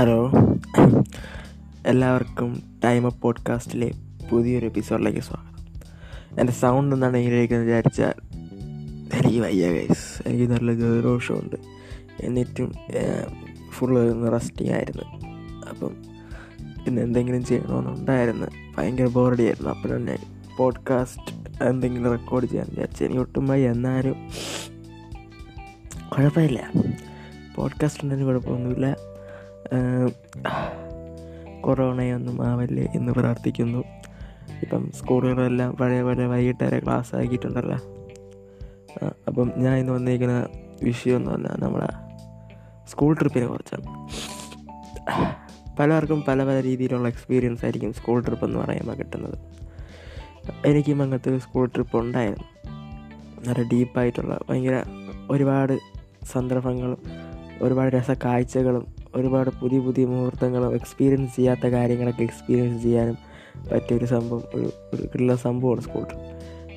Hello. എല്ലാവർക്കും time up പോഡ്കാസ്റ്റിലെ പുതിയൊരു എപ്പിസോഡിലേക്ക് സ്വാഗതം. എന്റെ സൗണ്ട് എന്താണ് ഇതിലേക്ക് വിചാരിച്ചാൽ എനിക്ക് വയ്യ ഗൈസ് എനിക്ക് നല്ല ജലദോഷമുണ്ട് എന്നിട്ടും ഫുള്ള് റെസ്റ്റിംഗ് ആയിരുന്നു. അപ്പം ഇന്ന് എന്തെങ്കിലും ചെയ്യണമെന്നുണ്ടായിരുന്നു. ഭയങ്കര ബോറടിയായിരുന്നു അപ്പം തന്നെ പോഡ്കാസ്റ്റ് എന്തെങ്കിലും റെക്കോർഡ് ചെയ്യാൻ വിചാരിച്ചു എനിക്ക് ഒട്ടും വയ്യ. എന്നാലും കുഴപ്പമില്ല. പോഡ്കാസ്റ്റ് ഉണ്ടെങ്കിൽ കുഴപ്പമൊന്നുമില്ല. കൊറോണയൊന്നും ആവല്ലേ എന്ന് പ്രാർത്ഥിക്കുന്നു. ഇപ്പം സ്കൂളുകളെല്ലാം പഴയ പോലെ വൈകിട്ട് വരെ ക്ലാസ് ആക്കിയിട്ടുണ്ടല്ലോ അപ്പം ഞാൻ ഇന്ന് വന്നിരിക്കുന്ന വിഷയം എന്ന് പറഞ്ഞാൽ നമ്മുടെ സ്കൂൾ ട്രിപ്പിനെ കുറിച്ചാണ്. പലർക്കും പല പല രീതിയിലുള്ള എക്സ്പീരിയൻസ് ആയിരിക്കും സ്കൂൾ ട്രിപ്പ് എന്ന് പറയുമ്പോൾ കിട്ടുന്നത്. എനിക്കും അങ്ങനത്തെ ഒരു സ്കൂൾ ട്രിപ്പ് ഉണ്ടായിരുന്നു. നല്ല ഡീപ്പായിട്ടുള്ള ഭയങ്കര ഒരുപാട് സന്ദർഭങ്ങളും ഒരുപാട് രസ കാഴ്ചകളും ഒരുപാട് പുതിയ പുതിയ മുഹൂർത്തങ്ങളും എക്സ്പീരിയൻസ് ചെയ്യാത്ത കാര്യങ്ങളൊക്കെ എക്സ്പീരിയൻസ് ചെയ്യാനും പറ്റിയൊരു സംഭവം ഒരു ഒരു കിട്ടുന്ന സംഭവമാണ് ട്രിപ്പ്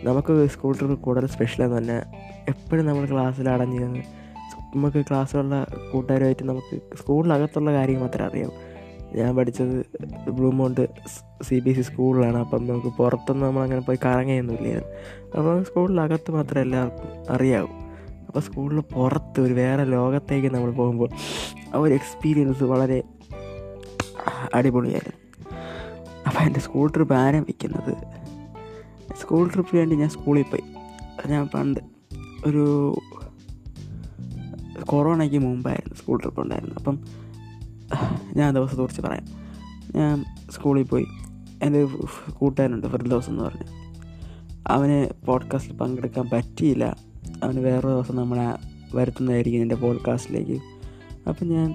നമുക്ക് ട്രിപ്പ് കൂടുതൽ എന്ന് പറഞ്ഞാൽ എപ്പോഴും നമ്മൾ ക്ലാസ്സിൽ അടഞ്ഞിരുന്ന് നമുക്ക് ക്ലാസ്സിലുള്ള കൂട്ടുകാരുമായിട്ട് നമുക്ക് സ്കൂളിനകത്തുള്ള കാര്യം മാത്രമേ അറിയാം. ഞാൻ പഠിച്ചത് Bluemount C B S E സ്കൂളിലാണ് അപ്പം നമുക്ക് പുറത്തൊന്നും നമ്മളങ്ങനെ പോയി കറങ്ങുകയൊന്നുമില്ലായിരുന്നു അപ്പോൾ സ്കൂളിനകത്ത് മാത്രമേ എല്ലാവർക്കും അറിയാവൂ. അപ്പോൾ സ്കൂളിൽ പുറത്ത് ഒരു വേറെ ലോകത്തേക്ക് നമ്മൾ പോകുമ്പോൾ ആ ഒരു എക്സ്പീരിയൻസ് വളരെ അടിപൊളിയായിരുന്നു. അപ്പോൾ എന്റെ സ്കൂൾ ട്രിപ്പ് ആരംഭിക്കുന്നത് സ്കൂൾ ട്രിപ്പ് വേണ്ടി ഞാൻ സ്കൂളിൽ പോയി. ഞാൻ പണ്ട് ഒരു കൊറോണയ്ക്ക് മുമ്പായിരുന്നു സ്കൂൾ ട്രിപ്പ് ഉണ്ടായിരുന്നു അപ്പം ഞാൻ ദിവസം കുറിച്ച് പറയാം. ഞാൻ സ്കൂളിൽ പോയി. എന്റെ കൂട്ടുകാരനുണ്ട് ഫിർദോസ് എന്ന് പറഞ്ഞു. അവന് പോഡ്കാസ്റ്റിൽ പങ്കെടുക്കാൻ പറ്റിയില്ല. അവന് വേറെ ദിവസം നമ്മളെ വരുത്തുന്നതായിരിക്കും എന്റെ പോഡ്കാസ്റ്റിലേക്ക് അപ്പം ഞാൻ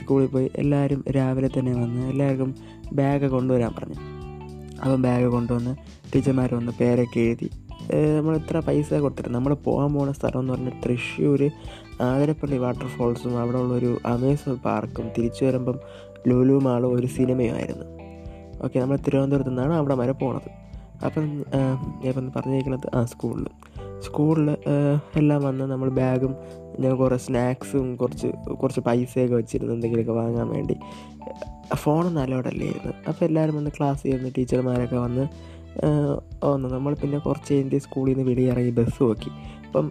സ്കൂളിൽ പോയി എല്ലാവരും രാവിലെ തന്നെ വന്ന് എല്ലാവർക്കും ബാഗ് കൊണ്ടുവരാൻ പറഞ്ഞു. അപ്പം ബാഗ് കൊണ്ടുവന്ന് ടീച്ചർമാർ വന്ന് പേരൊക്കെ എഴുതി. നമ്മൾ എത്ര പൈസ കൊടുത്തിട്ട് നമ്മൾ പോകാൻ പോകുന്ന സ്ഥലം എന്ന് പറഞ്ഞാൽ തൃശ്ശൂർ ആതിരപ്പള്ളി വാട്ടർഫോൾസും അവിടെ ഉള്ളൊരു അമേസ് പാർക്കും തിരിച്ചു വരുമ്പം ലുലു മാളും ഒരു സിനിമയുമായിരുന്നു ഓക്കെ നമ്മൾ തിരുവനന്തപുരത്ത് നിന്നാണ് അവിടെ വരെ പോണത്. അപ്പം ഞാൻ പറഞ്ഞിരിക്കുന്നത് ആ സ്കൂളിൽ സ്കൂളിൽ എല്ലാം വന്ന് നമ്മൾ ബാഗും ഞാൻ കുറേ സ്നാക്സും കുറച്ച് കുറച്ച് പൈസയൊക്കെ വെച്ചിരുന്നു എന്തെങ്കിലുമൊക്കെ വാങ്ങാൻ വേണ്ടി. ഫോണൊന്നും അലോഡല്ലായിരുന്നു അപ്പോൾ എല്ലാവരും വന്ന് ക്ലാസ് ചെയ്യുന്ന ടീച്ചർമാരൊക്കെ വന്ന് വന്നു. നമ്മൾ പിന്നെ കുറച്ച് കഴിഞ്ഞ് സ്കൂളിൽ നിന്ന് വെളിയിറങ്ങി ബസ് നോക്കി. അപ്പം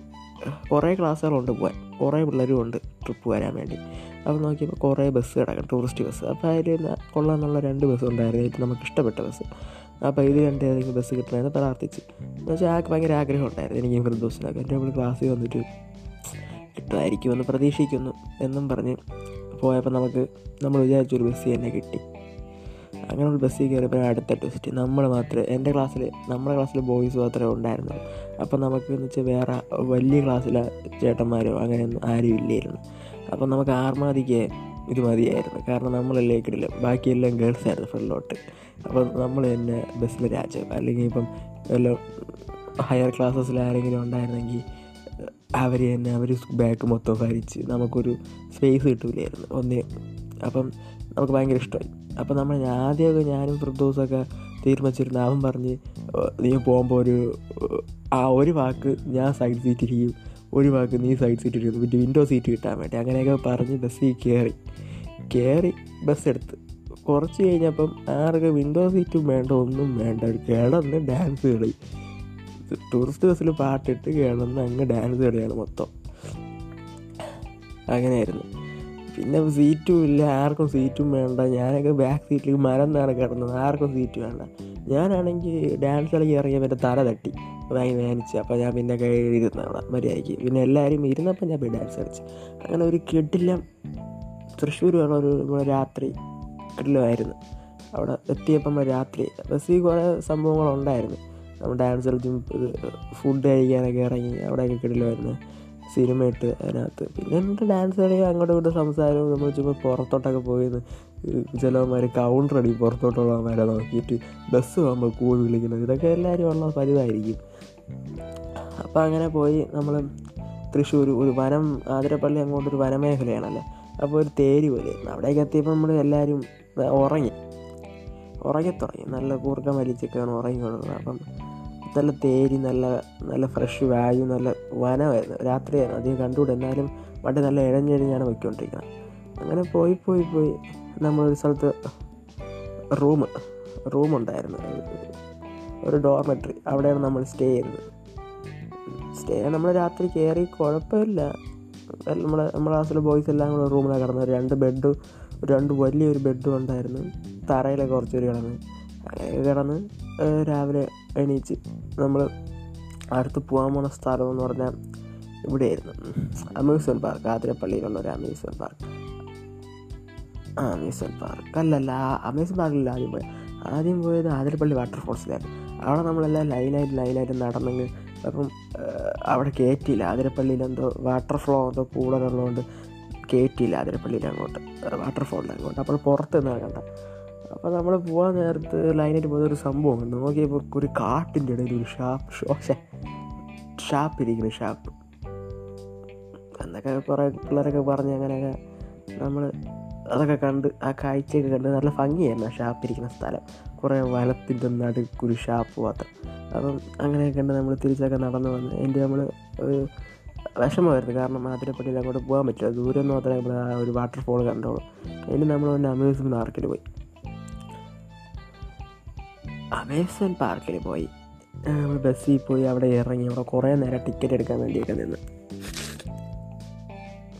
കുറേ ക്ലാസ്സുകളുണ്ട് പോകാൻ കുറേ പിള്ളേരും ഉണ്ട് ട്രിപ്പ് വരാൻ വേണ്ടി. അപ്പോൾ നോക്കിയപ്പോൾ കുറേ ബസ് കിടക്കും ടൂറിസ്റ്റ് ബസ് അപ്പോൾ അതിൽ കൊള്ളാമെന്നുള്ള രണ്ട് ബസ് ഉണ്ടായിരുന്നു. ഏറ്റവും നമുക്ക് ഇഷ്ടപ്പെട്ട ബസ് അപ്പോൾ ഇത് രണ്ട് ഏതെങ്കിലും ബസ് കിട്ടണമെന്ന് പ്രാർത്ഥിച്ചു. എന്ന് വെച്ചാൽ ആൾക്ക് ഭയങ്കര ആഗ്രഹം ഉണ്ടായിരുന്നു. എനിക്ക് ഫിർദോസിനൊക്കെ എന്റെ നമ്മൾ ക്ലാസ്സിൽ വന്നിട്ട് കിട്ടുമായിരിക്കുമെന്ന് പ്രതീക്ഷിക്കുന്നു എന്നും പറഞ്ഞ് പോയപ്പോൾ നമുക്ക് നമ്മൾ വിചാരിച്ചൊരു ബസ് തന്നെ കിട്ടി. അങ്ങനെ ഒരു ബസ്സിൽ കയറിയപ്പോൾ അടുത്ത ടെസ്റ്റ് നമ്മൾ മാത്രമേ എന്റെ ക്ലാസ്സിൽ നമ്മുടെ ക്ലാസ്സിൽ ബോയ്സ് മാത്രമേ ഉണ്ടായിരുന്നുള്ളൂ. അപ്പോൾ നമുക്ക് എന്ന് വെച്ചാൽ വേറെ വലിയ ക്ലാസ്സിലെ ചേട്ടന്മാരോ അങ്ങനെയൊന്നും ആരും ഇല്ലായിരുന്നു. അപ്പോൾ നമുക്ക് ആർമാദിക്ക് ഇത് മതിയായിരുന്നു. കാരണം നമ്മളല്ലേ കിടില്ല ബാക്കിയെല്ലാം ഗേൾസ് ആയിരുന്നു ഫ്രണ്ടിലോട്ട് അപ്പം നമ്മൾ തന്നെ ബസ്സിലെ രാജാവ്. അല്ലെങ്കിൽ ഇപ്പം വല്ല ഹയർ ക്ലാസ്സസിൽ ആരെങ്കിലും ഉണ്ടായിരുന്നെങ്കിൽ അവർ തന്നെ അവർ ബാഗ് മൊത്തം ഭരിച്ച് നമുക്കൊരു സ്പേസ് കിട്ടില്ലായിരുന്നു ഒന്നേ അപ്പം നമുക്ക് ഭയങ്കര ഇഷ്ടമായി അപ്പം നമ്മൾ ആദ്യമൊക്കെ ഞാനും ഫിർദോസൊക്കെ തീരുമാനിച്ചിരുന്ന. അവൻ പറഞ്ഞ് നീ പോകുമ്പോൾ ഒരു ആ ഒരു വാക്ക് ഞാൻ സൈഡ് സീറ്റ് ഇരിക്കും ഒരു വാക്ക് നീ സൈഡ് സീറ്റ് ഇരിക്കുന്നു പിന്നെ വിൻഡോ സീറ്റ് കിട്ടാൻ വേണ്ടി. അങ്ങനെയൊക്കെ പറഞ്ഞ് ബസ്സിൽ കയറി കയറി ബസ് എടുത്ത്. കുറച്ച് കഴിഞ്ഞപ്പം ആർക്ക് വിൻഡോ സീറ്റും വേണ്ട ഒന്നും വേണ്ട. കിടന്ന് ഡാൻസ് കളി. ടൂറിസ്റ്റ് ബസ്സിൽ പാട്ടിട്ട് കിടന്ന് അങ്ങ് ഡാൻസ് കളിയാണ് മൊത്തം. അങ്ങനെയായിരുന്നു. പിന്നെ സീറ്റും ഇല്ല ആർക്കും സീറ്റും വേണ്ട. ഞാനൊക്കെ ബാക്ക് സീറ്റിൽ മരം നിന്നാണ് കിടന്നത്. ആർക്കും സീറ്റ് വേണ്ട. ഞാനാണെങ്കിൽ ഡാൻസ് കളിക്ക് ഇറങ്ങിയ എന്റെ തല തട്ടി. വേനിച്ച് അപ്പോൾ ഞാൻ പിന്നെ കയറിയിരുന്ന അവിടെ മര്യാദയ്ക്ക് പിന്നെ എല്ലാവരും ഇരുന്നപ്പോൾ ഞാൻ പോയി ഡാൻസ് കളിച്ച്. അങ്ങനെ ഒരു കിടിലം തൃശ്ശൂർ വേണം ഒരു രാത്രി കിടിലമായിരുന്നു. അവിടെ എത്തിയപ്പം രാത്രി ബസ്സിൽ കുറേ സംഭവങ്ങളുണ്ടായിരുന്നു. നമ്മൾ ഡാൻസ് കളിച്ചും ഫുഡ് കഴിക്കാനൊക്കെ ഇറങ്ങി അവിടെയൊക്കെ കിടിലമായിരുന്നു. സിനിമ ഇട്ട് അതിനകത്ത്. പിന്നെ എന്നിട്ട് ഡാൻസ് കളി അങ്ങോട്ടും ഇങ്ങോട്ടും സംസാരവും നമ്മൾ ചുമ്മാ പുറത്തോട്ടൊക്കെ പോയിന്ന്. ചിലവന്മാർ കൗണ്ടർ അടി പുറത്തോട്ടുള്ളവന്മാരെ നോക്കിയിട്ട് ബസ് പോകുമ്പോൾ കൂവി വിളിക്കുന്നത്. ഇതൊക്കെ എല്ലാവരും ഉള്ള പതിവായിരിക്കും അപ്പോൾ അങ്ങനെ പോയി നമ്മൾ തൃശ്ശൂർ ഒരു വനം ആതിരപ്പള്ളി അങ്ങോട്ടൊരു വനമേഖലയാണല്ലോ? അപ്പോൾ ഒരു തേരി പോലെ അവിടേക്ക് എത്തിയപ്പോൾ നമ്മൾ എല്ലാവരും ഉറങ്ങി. ഉറങ്ങിത്തുടങ്ങി നല്ല കൂർക്കം വലിച്ചൊക്കെയാണ് ഉറങ്ങിക്കൊണ്ടിരുന്നത് അപ്പം നല്ല തേരി നല്ല നല്ല ഫ്രഷ് വായു നല്ല വനമായിരുന്നു. രാത്രിയായിരുന്നു. അധികം കണ്ടുകൂടെ? എന്നാലും വണ്ടി നല്ല ഇഴഞ്ഞിഴഞ്ഞാണ് പോയിക്കൊണ്ടിരിക്കുന്നത്. അങ്ങനെ പോയി പോയി പോയി. നമ്മളൊരു സ്ഥലത്ത് റൂം റൂമുണ്ടായിരുന്നു. ഒരു ഡോർമെട്രി. അവിടെയാണ് നമ്മൾ സ്റ്റേ ചെയ്തത്. സ്റ്റേ നമ്മൾ രാത്രി കയറി കുഴപ്പമില്ല. നമ്മൾ നമ്മുടെ ക്ലാസ്സിലെ ബോയ്സ് എല്ലാം കൂടെ റൂമിലാണ് കിടന്നത്. രണ്ട് ബെഡ് രണ്ട് വലിയൊരു ബെഡും ഉണ്ടായിരുന്നു. തറയിലൊക്കെ കുറച്ച് പേര് കിടന്ന്. കിടന്ന് രാവിലെ എണീച്ച് നമ്മൾ അടുത്ത് പോകാൻ പോണ സ്ഥലം എന്ന് പറഞ്ഞാൽ ഇവിടെയായിരുന്നു. അമ്യൂസ്മെന്റ് പാർക്ക് ആതിരപ്പള്ളിയിലുള്ള ഒരു അമ്യൂസ്മെന്റ് പാർക്ക്. ആ അമ്യൂസ്മെന്റ് പാർക്ക് അല്ലല്ല അമ്യൂസ്മെന്റ് പാർക്കിലല്ല ആദ്യം പോയത് ആദ്യം പോയത് ആതിരപ്പള്ളി വാട്ടർഫോൾസിലായിരുന്നു അവിടെ നമ്മളെല്ലാം ലൈനായിട്ട് ലൈനായിട്ട് നടന്നെങ്കിൽ അപ്പം അവിടെ കയറ്റിയില്ല ആതിരപ്പള്ളിയിൽ എന്തോ വാട്ടർ ഫ്ലോ എന്തോ കൂടുതലുള്ളതുകൊണ്ട് കയറ്റിയില്ല ആതിരപ്പള്ളിയിൽ അങ്ങോട്ട്. വാട്ടർഫോളിൽ അങ്ങോട്ട്. അപ്പോൾ പുറത്ത് നിന്നാണ് കണ്ട അപ്പോൾ നമ്മൾ പോകാൻ നേരത്ത് ലൈനായിട്ട് പോയത് ഒരു സംഭവം നോക്കിയപ്പോൾ ഒരു കാട്ടിന്റെ ഇടയിൽ ഒരു ഷാപ്പ് ഷോഷേ ഷാപ്പ് ഇരിക്കുന്നു ഷാപ്പ് എന്നൊക്കെ കുറേ പിള്ളേരൊക്കെ പറഞ്ഞ് അങ്ങനെയൊക്കെ നമ്മൾ അതൊക്കെ കണ്ട് ആ കാഴ്ചയൊക്കെ കണ്ട് നല്ല ഭംഗിയായിരുന്നു ആ ഷാപ്പിരിക്കുന്ന സ്ഥലം. കുറേ വനത്തിന്റെ നടുക്കൊരു ഷാപ്പ് മാത്രം. അപ്പം അങ്ങനെയൊക്കെ കണ്ട് നമ്മൾ തിരിച്ചൊക്കെ നടന്നു വന്ന് എന്റെ നമ്മൾ വിഷമമായിരുന്നു. കാരണം മാതിരപ്പള്ളിയിൽ അങ്ങോട്ട് പോകാൻ പറ്റില്ല. ദൂരം മാത്രമേ നമ്മൾ ആ ഒരു വാട്ടർഫോൾ കണ്ടോളൂ അതിന് നമ്മൾ ഒന്ന് അമ്യൂസ്മെന്റ് പാർക്കിൽ പോയി. അമ്യൂസ്മെന്റ് പാർക്കിൽ പോയി. നമ്മൾ ബസ്സിൽ പോയി അവിടെ ഇറങ്ങി അവിടെ കുറേ നേരം ടിക്കറ്റ് എടുക്കാൻ വേണ്ടിയൊക്കെ നിന്ന്.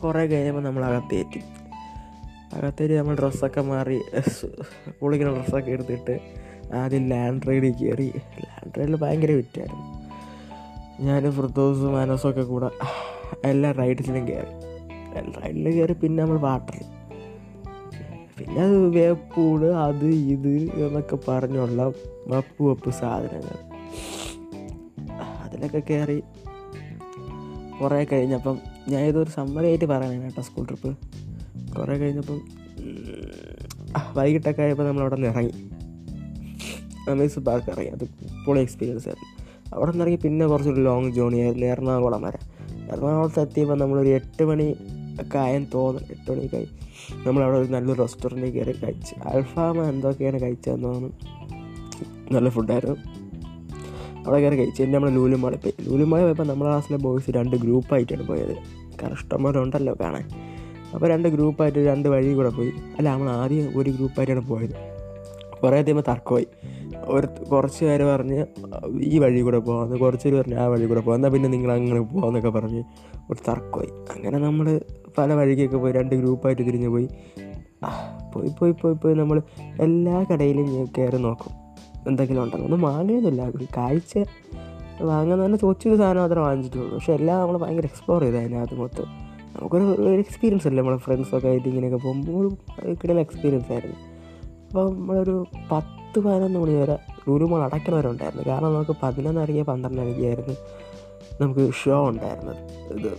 കുറേ കഴിയുമ്പോൾ നമ്മൾ അകത്തേറ്റി അകത്തേറ്റി നമ്മൾ ഡ്രസ്സൊക്കെ മാറി കുളിക്കുന്ന ഡ്രസ്സൊക്കെ എടുത്തിട്ട് ആദ്യം ലാൻഡ് റൈഡിൽ കയറി ലാൻഡ് റൈഡിൽ ഭയങ്കര വിറ്റായിരുന്നു. ഞാൻ ഫിർദോസും മാനസൊക്കെ കൂടെ എല്ലാ റൈഡ്സിലും കയറി റൈഡിൽ കയറി പിന്നെ നമ്മൾ വാട്ടർ പിന്നെ അത് വേപ്പൂട് അത് ഇത് എന്നൊക്കെ പറഞ്ഞുള്ള വപ്പ് വപ്പ് സാധനങ്ങൾ. അതിലൊക്കെ കയറി കുറേ കഴിഞ്ഞപ്പം ഞാൻ ഇതൊരു സമ്മറി ആയിട്ട് പറയണേ കേട്ടോ സ്കൂൾ ട്രിപ്പ് കുറേ കഴിഞ്ഞപ്പം വൈകിട്ടൊക്കെ ആയപ്പോൾ നമ്മൾ അവിടെ നിന്ന് ഇറങ്ങി. അമേസ് പാർക്ക് ഇറങ്ങി. അത് പൊളി എക്സ്പീരിയൻസ് ആയിരുന്നു. അവിടെ നിന്ന് ഇറങ്ങി പിന്നെ കുറച്ചൊരു ലോങ് ജേണി ആയിരുന്നു. എറണാകുളം വരെ. എറണാകുളത്ത് എത്തിയപ്പോൾ നമ്മളൊരു എട്ട് മണി ഒക്കെ ആയെന്ന് തോന്നുന്നു. എട്ട് മണിക്കായി നമ്മളവിടെ ഒരു നല്ലൊരു റെസ്റ്റോറന്റിൽ കയറി കഴിച്ച്. അൽഫാമ എന്തൊക്കെയാണ് കഴിച്ചതെന്ന് തോന്നുന്നു. നല്ല ഫുഡായിരുന്നു അവിടെ കയറി കഴിച്ച്. എന്റെ നമ്മൾ ലൂലുമാളി പോയി. ലൂലുമാളി പോയപ്പോൾ നമ്മുടെ ക്ലാസ്സിലെ ബോയ്സ് രണ്ട് ഗ്രൂപ്പായിട്ടാണ് പോയത്. കസ്റ്റമറുണ്ടല്ലോ കാണാൻ. അപ്പോൾ രണ്ട് ഗ്രൂപ്പായിട്ട് രണ്ട് വഴി കൂടെ പോയി. അല്ല നമ്മൾ ആദ്യം ഒരു ഗ്രൂപ്പായിട്ടാണ് പോയത്. കുറേ കഴിയുമ്പോൾ തർക്കമായി. ഒരു കുറച്ച് പേര് പറഞ്ഞ് ഈ വഴി കൂടെ പോകാമെന്ന് കുറച്ച് പേര് പറഞ്ഞ് ആ വഴി കൂടെ പോകാം എന്നാൽ പിന്നെ നിങ്ങൾ അങ്ങനെ പോകാമെന്നൊക്കെ പറഞ്ഞ് ഒരു തർക്കമായി. അങ്ങനെ നമ്മൾ പല വഴിക്കൊക്കെ പോയി രണ്ട് ഗ്രൂപ്പായിട്ട് തിരിഞ്ഞ് പോയി. പോയി പോയി പോയി പോയി നമ്മൾ എല്ലാ കടയിലും കയറി നോക്കും. എന്തെങ്കിലും ഉണ്ടെന്ന് ഒന്നും വാങ്ങിയൊന്നുമില്ല ഒരു കാഴ്ച വാങ്ങാൻ തന്നെ ചോദിച്ചൊരു സാധനം മാത്രമേ വാങ്ങിച്ചിട്ടുള്ളൂ. പക്ഷെ എല്ലാം നമ്മൾ ഭയങ്കര എക്സ്പ്ലോർ ചെയ്ത് മൊത്തം. നമുക്കൊരു ഒരു എക്സ്പീരിയൻസ് അല്ലേ? നമ്മളെ ഫ്രണ്ട്സൊക്കെ ആയിട്ട് ഇങ്ങനെയൊക്കെ പോകുമ്പോൾ കിട്ടുന്ന എക്സ്പീരിയൻസ് ആയിരുന്നു. അപ്പോൾ നമ്മളൊരു പത്ത് പതിനൊന്ന് മണി വരെ ലുലുമോൾ അടയ്ക്കണവരുണ്ടായിരുന്നു കാരണം നമുക്ക് പതിനൊന്നരയ്ക്ക് പന്ത്രണ്ടരയ്ക്കായിരുന്നു നമുക്ക് ഷോ ഉണ്ടായിരുന്നത്. ഇത്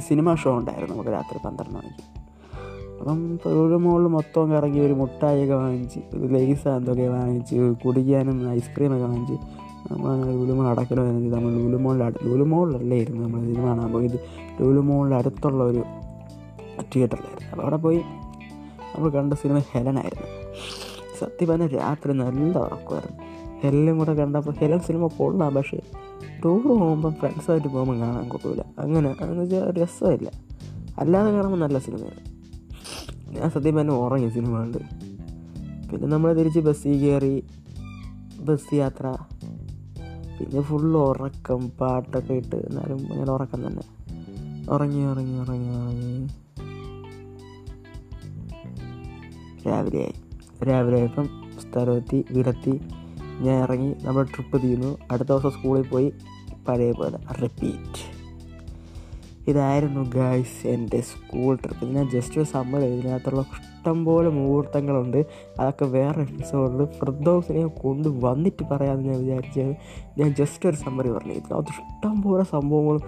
സിനിമ ഷോ ഉണ്ടായിരുന്നു നമുക്ക് രാത്രി പന്ത്രണ്ട് മണിക്ക്. അപ്പം ലുലുമോളിൽ മൊത്തം കറങ്ങി ഒരു മുട്ടായിയൊക്കെ വാങ്ങിച്ച് ഒരു ലേസ് എന്തൊക്കെ വാങ്ങിച്ച് കുടിക്കാനും ഐസ്ക്രീമൊക്കെ വാങ്ങിച്ച് നമ്മൾ അങ്ങനെ ലുലുമോൾ അടയ്ക്കണമായിരുന്നു നമ്മൾ ലുലുമോളിൽ അടു മോളിലല്ലായിരുന്നു നമ്മൾ ഇത് കാണാൻ പോയത്. ലുലുമോളിൽ അടുത്തുള്ള ഒരു തിയേറ്ററിലായിരുന്നു. അപ്പോൾ അവിടെ പോയി നമ്മൾ കണ്ട സിനിമ ഹെലനായിരുന്നു. സത്യം പറഞ്ഞാൽ രാത്രി നല്ല ഉറക്കമായിരുന്നു. ഹെലനും കൂടെ കണ്ടപ്പോൾ ഹെലൻ സിനിമ കൊള്ളാം പക്ഷേ ടൂർ പോകുമ്പോൾ ഫ്രണ്ട്സായിട്ട് പോകുമ്പോൾ കാണാൻ കൊള്ളില്ല അങ്ങനെ അതെന്ന് വെച്ചാൽ രസമില്ല. അല്ലാതെ കാണുമ്പോൾ നല്ല സിനിമയാണ്. ഞാൻ സത്യം പറഞ്ഞാൽ ഉറങ്ങി സിനിമ കണ്ട്. പിന്നെ നമ്മൾ തിരിച്ച് ബസ്സിൽ കയറി ബസ് യാത്ര പിന്നെ ഫുൾ ഉറക്കം പാട്ടൊക്കെ ഇട്ട് എന്നാലും അങ്ങനെ ഉറക്കം തന്നെ. ഉറങ്ങി ഉറങ്ങി ഉറങ്ങി ഉറങ്ങി. രാവിലെയായി രാവിലെ ആയപ്പം സ്ഥലമെത്തി വീടെത്തി. ഞാൻ ഇറങ്ങി നമ്മൾ ട്രിപ്പ് തീർന്നു അടുത്ത ദിവസം സ്കൂളിൽ പോയി പഴയ പോലെ റിപ്പീറ്റ് ഇതായിരുന്നു ഗായ്സ് എന്റെ സ്കൂൾ ട്രിപ്പ് ഞാൻ ജസ്റ്റ് ഒരു സമ്മർ ഇതിനകത്തുള്ള ഇഷ്ടംപോലെ മുഹൂർത്തങ്ങളുണ്ട്. അതൊക്കെ വേറെ എപ്പിസോഡിൽ ഫ്രദ്ദോസിനെ കൊണ്ട് വന്നിട്ട് പറയാമെന്ന് ഞാൻ വിചാരിച്ചത് ഞാൻ ജസ്റ്റ് ഒരു സമ്മറി പറഞ്ഞു ഇതിനകത്ത് ഇഷ്ടംപോലെ സംഭവങ്ങളും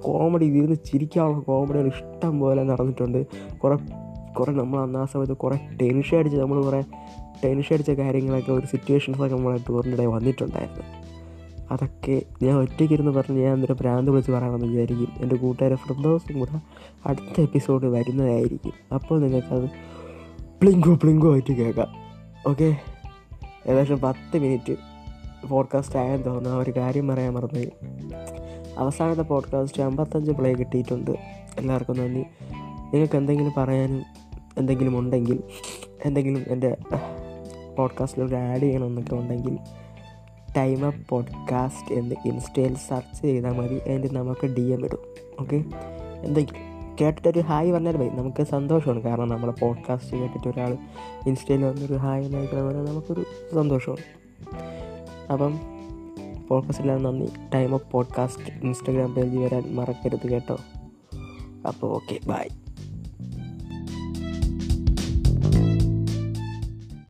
കോമഡി ഇരുന്ന് ചിരിക്കാനുള്ള കോമഡികൾ ഇഷ്ടം പോലെ നടന്നിട്ടുണ്ട്. കുറേ കുറേ നമ്മൾ അന്ന് ആ സമയത്ത് കുറേ ടെൻഷൻ അടിച്ച് നമ്മൾ കുറേ ടെൻഷൻ അടിച്ച കാര്യങ്ങളൊക്കെ ഒരു സിറ്റുവേഷൻസൊക്കെ നമ്മളെ ടൂറിന്റെ വന്നിട്ടുണ്ടായിരുന്നു. അതൊക്കെ ഞാൻ ഒറ്റയ്ക്കിരുന്ന് പറഞ്ഞ് ഞാൻ എന്തൊരു ഭ്രാന്ത് വിളിച്ച് പറയാമെന്ന് വിചാരിക്കും. എന്റെ കൂട്ടുകാരെ ഫ്രണ്ടോസും കൂടെ അടുത്ത എപ്പിസോഡ് വരുന്നതായിരിക്കും. അപ്പോൾ നിങ്ങൾക്കത് പ്ലിങ്കോ പ്ലിങ്കോ ആയിട്ട് കേൾക്കാം. ഓക്കെ ഏകദേശം പത്ത് മിനിറ്റ് പോഡ്കാസ്റ്റ് ആയെന്ന് തോന്നുന്നു. ആ ഒരു കാര്യം പറയാൻ മറന്നു അവസാനത്തെ പോഡ്കാസ്റ്റ് അമ്പത്തഞ്ച് പ്ലേ കിട്ടിയിട്ടുണ്ട്. എല്ലാവർക്കും നന്ദി. നിങ്ങൾക്ക് എന്തെങ്കിലും പറയാനും എന്തെങ്കിലും ഉണ്ടെങ്കിൽ എന്തെങ്കിലും എന്റെ പോഡ്കാസ്റ്റിലൂടെ ആഡ് ചെയ്യണമെന്നൊക്കെ ഉണ്ടെങ്കിൽ ടൈം അപ്പ് പോഡ്കാസ്റ്റ് എന്ന് ഇൻസ്റ്റയിൽ സെർച്ച് ചെയ്താൽ മതി. അതിന്റെ നമുക്ക് ഡി എം ഇടും. ഓക്കെ എന്തെങ്കിലും കേട്ടിട്ടൊരു ഹായ് പറഞ്ഞാൽ മതി. നമുക്ക് സന്തോഷമാണ്. കാരണം നമ്മളെ പോഡ്കാസ്റ്റ് കേട്ടിട്ട് ഒരാൾ ഇൻസ്റ്റയിൽ വന്നൊരു ഹായ് എന്നയക്കണം പറഞ്ഞാൽ നമുക്കൊരു സന്തോഷമാണ്. അപ്പം പോഡ്കാസ്റ്റിലാണ് നന്ദി. ടൈം ഓഫ് പോഡ്കാസ്റ്റ് ഇൻസ്റ്റാഗ്രാം പേജിൽ വരാൻ മറക്കരുത് കേട്ടോ. അപ്പോൾ ഓക്കെ ബൈ